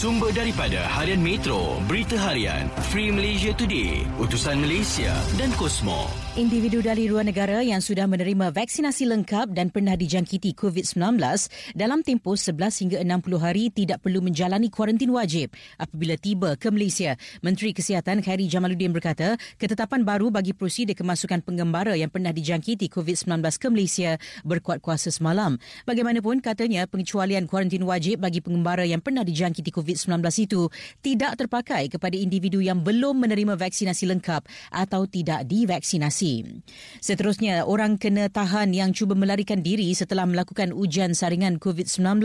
Sumber daripada Harian Metro, Berita Harian, Free Malaysia Today, Utusan Malaysia dan Kosmo. Individu dari luar negara yang sudah menerima vaksinasi lengkap dan pernah dijangkiti COVID-19 dalam tempoh 11 hingga 60 hari tidak perlu menjalani kuarantin wajib apabila tiba ke Malaysia. Menteri Kesihatan Khairi Jamaluddin berkata, ketetapan baru bagi prosedur kemasukan penggembara yang pernah dijangkiti COVID-19 ke Malaysia berkuat kuasa semalam. Bagaimanapun, katanya pengecualian kuarantin wajib bagi penggembara yang pernah dijangkiti COVID-19 itu tidak terpakai kepada individu yang belum menerima vaksinasi lengkap atau tidak divaksinasi vaksinasi. Seterusnya, orang kena tahan yang cuba melarikan diri setelah melakukan ujian saringan COVID-19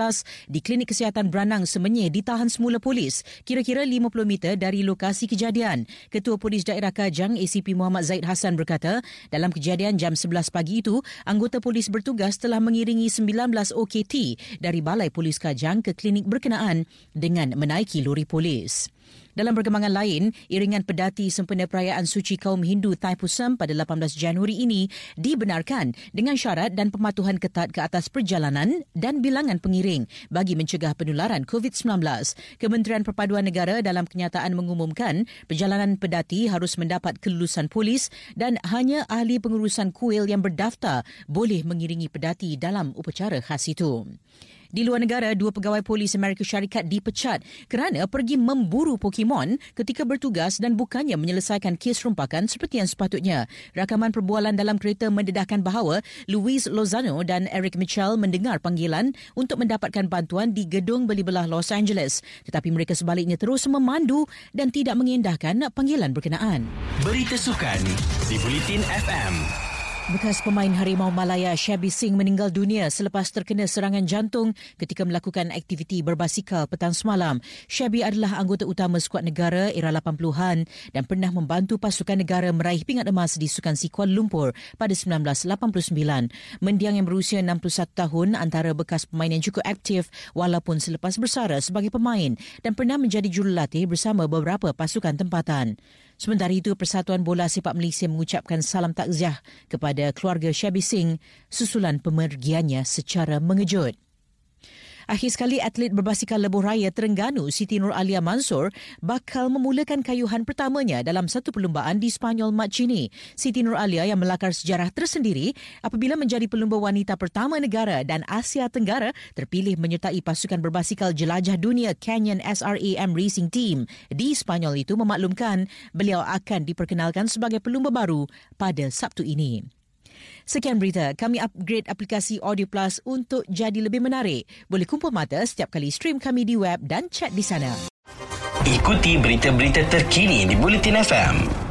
di Klinik Kesihatan Branang Semenyih ditahan semula polis kira-kira 50 meter dari lokasi kejadian. Ketua Polis Daerah Kajang ACP Muhammad Zaid Hassan berkata, dalam kejadian jam 11 pagi itu, anggota polis bertugas telah mengiringi 19 OKT dari Balai Polis Kajang ke klinik berkenaan dengan menaiki lori polis. Dalam perkembangan lain, iringan pedati sempena perayaan suci kaum Hindu Thaipusam pada 18 Januari ini dibenarkan dengan syarat dan pematuhan ketat ke atas perjalanan dan bilangan pengiring bagi mencegah penularan COVID-19. Kementerian Perpaduan Negara dalam kenyataan mengumumkan perjalanan pedati harus mendapat kelulusan polis dan hanya ahli pengurusan kuil yang berdaftar boleh mengiringi pedati dalam upacara khas itu. Di luar negara, dua pegawai polis Amerika Syarikat dipecat kerana pergi memburu Pokemon ketika bertugas dan bukannya menyelesaikan kes rompakan seperti yang sepatutnya. Rakaman perbualan dalam kereta mendedahkan bahawa Luis Lozano dan Eric Mitchell mendengar panggilan untuk mendapatkan bantuan di gedung beli belah Los Angeles. Tetapi mereka sebaliknya terus memandu dan tidak mengendahkan panggilan berkenaan. Berita sukan di Bulletin FM. Bekas pemain Harimau Malaya Shabby Singh meninggal dunia selepas terkena serangan jantung ketika melakukan aktiviti berbasikal petang semalam. Shabby adalah anggota utama skuad negara era 80-an dan pernah membantu pasukan negara meraih pingat emas di Sukan Si Kuala Lumpur pada 1989. Mendiang yang berusia 61 tahun antara bekas pemain yang cukup aktif walaupun selepas bersara sebagai pemain dan pernah menjadi jurulatih bersama beberapa pasukan tempatan. Sementara itu, Persatuan Bola Sepak Malaysia mengucapkan salam takziah kepada keluarga Shabby Singh susulan pemergiannya secara mengejut. Akhir sekali atlet berbasikal lebuh raya Terengganu Siti Nur Alia Mansur bakal memulakan kayuhan pertamanya dalam satu perlumbaan di Spanyol Mac ini. Siti Nur Alia yang melakar sejarah tersendiri apabila menjadi pelumba wanita pertama negara dan Asia Tenggara terpilih menyertai pasukan berbasikal jelajah dunia Canyon SRAM Racing Team di Spanyol itu memaklumkan beliau akan diperkenalkan sebagai pelumba baru pada Sabtu ini. Sekian berita. Kami upgrade aplikasi Audio Plus untuk jadi lebih menarik. Boleh kumpul mata setiap kali stream kami di web dan chat di sana. Ikuti berita-berita terkini di Bulletin FM.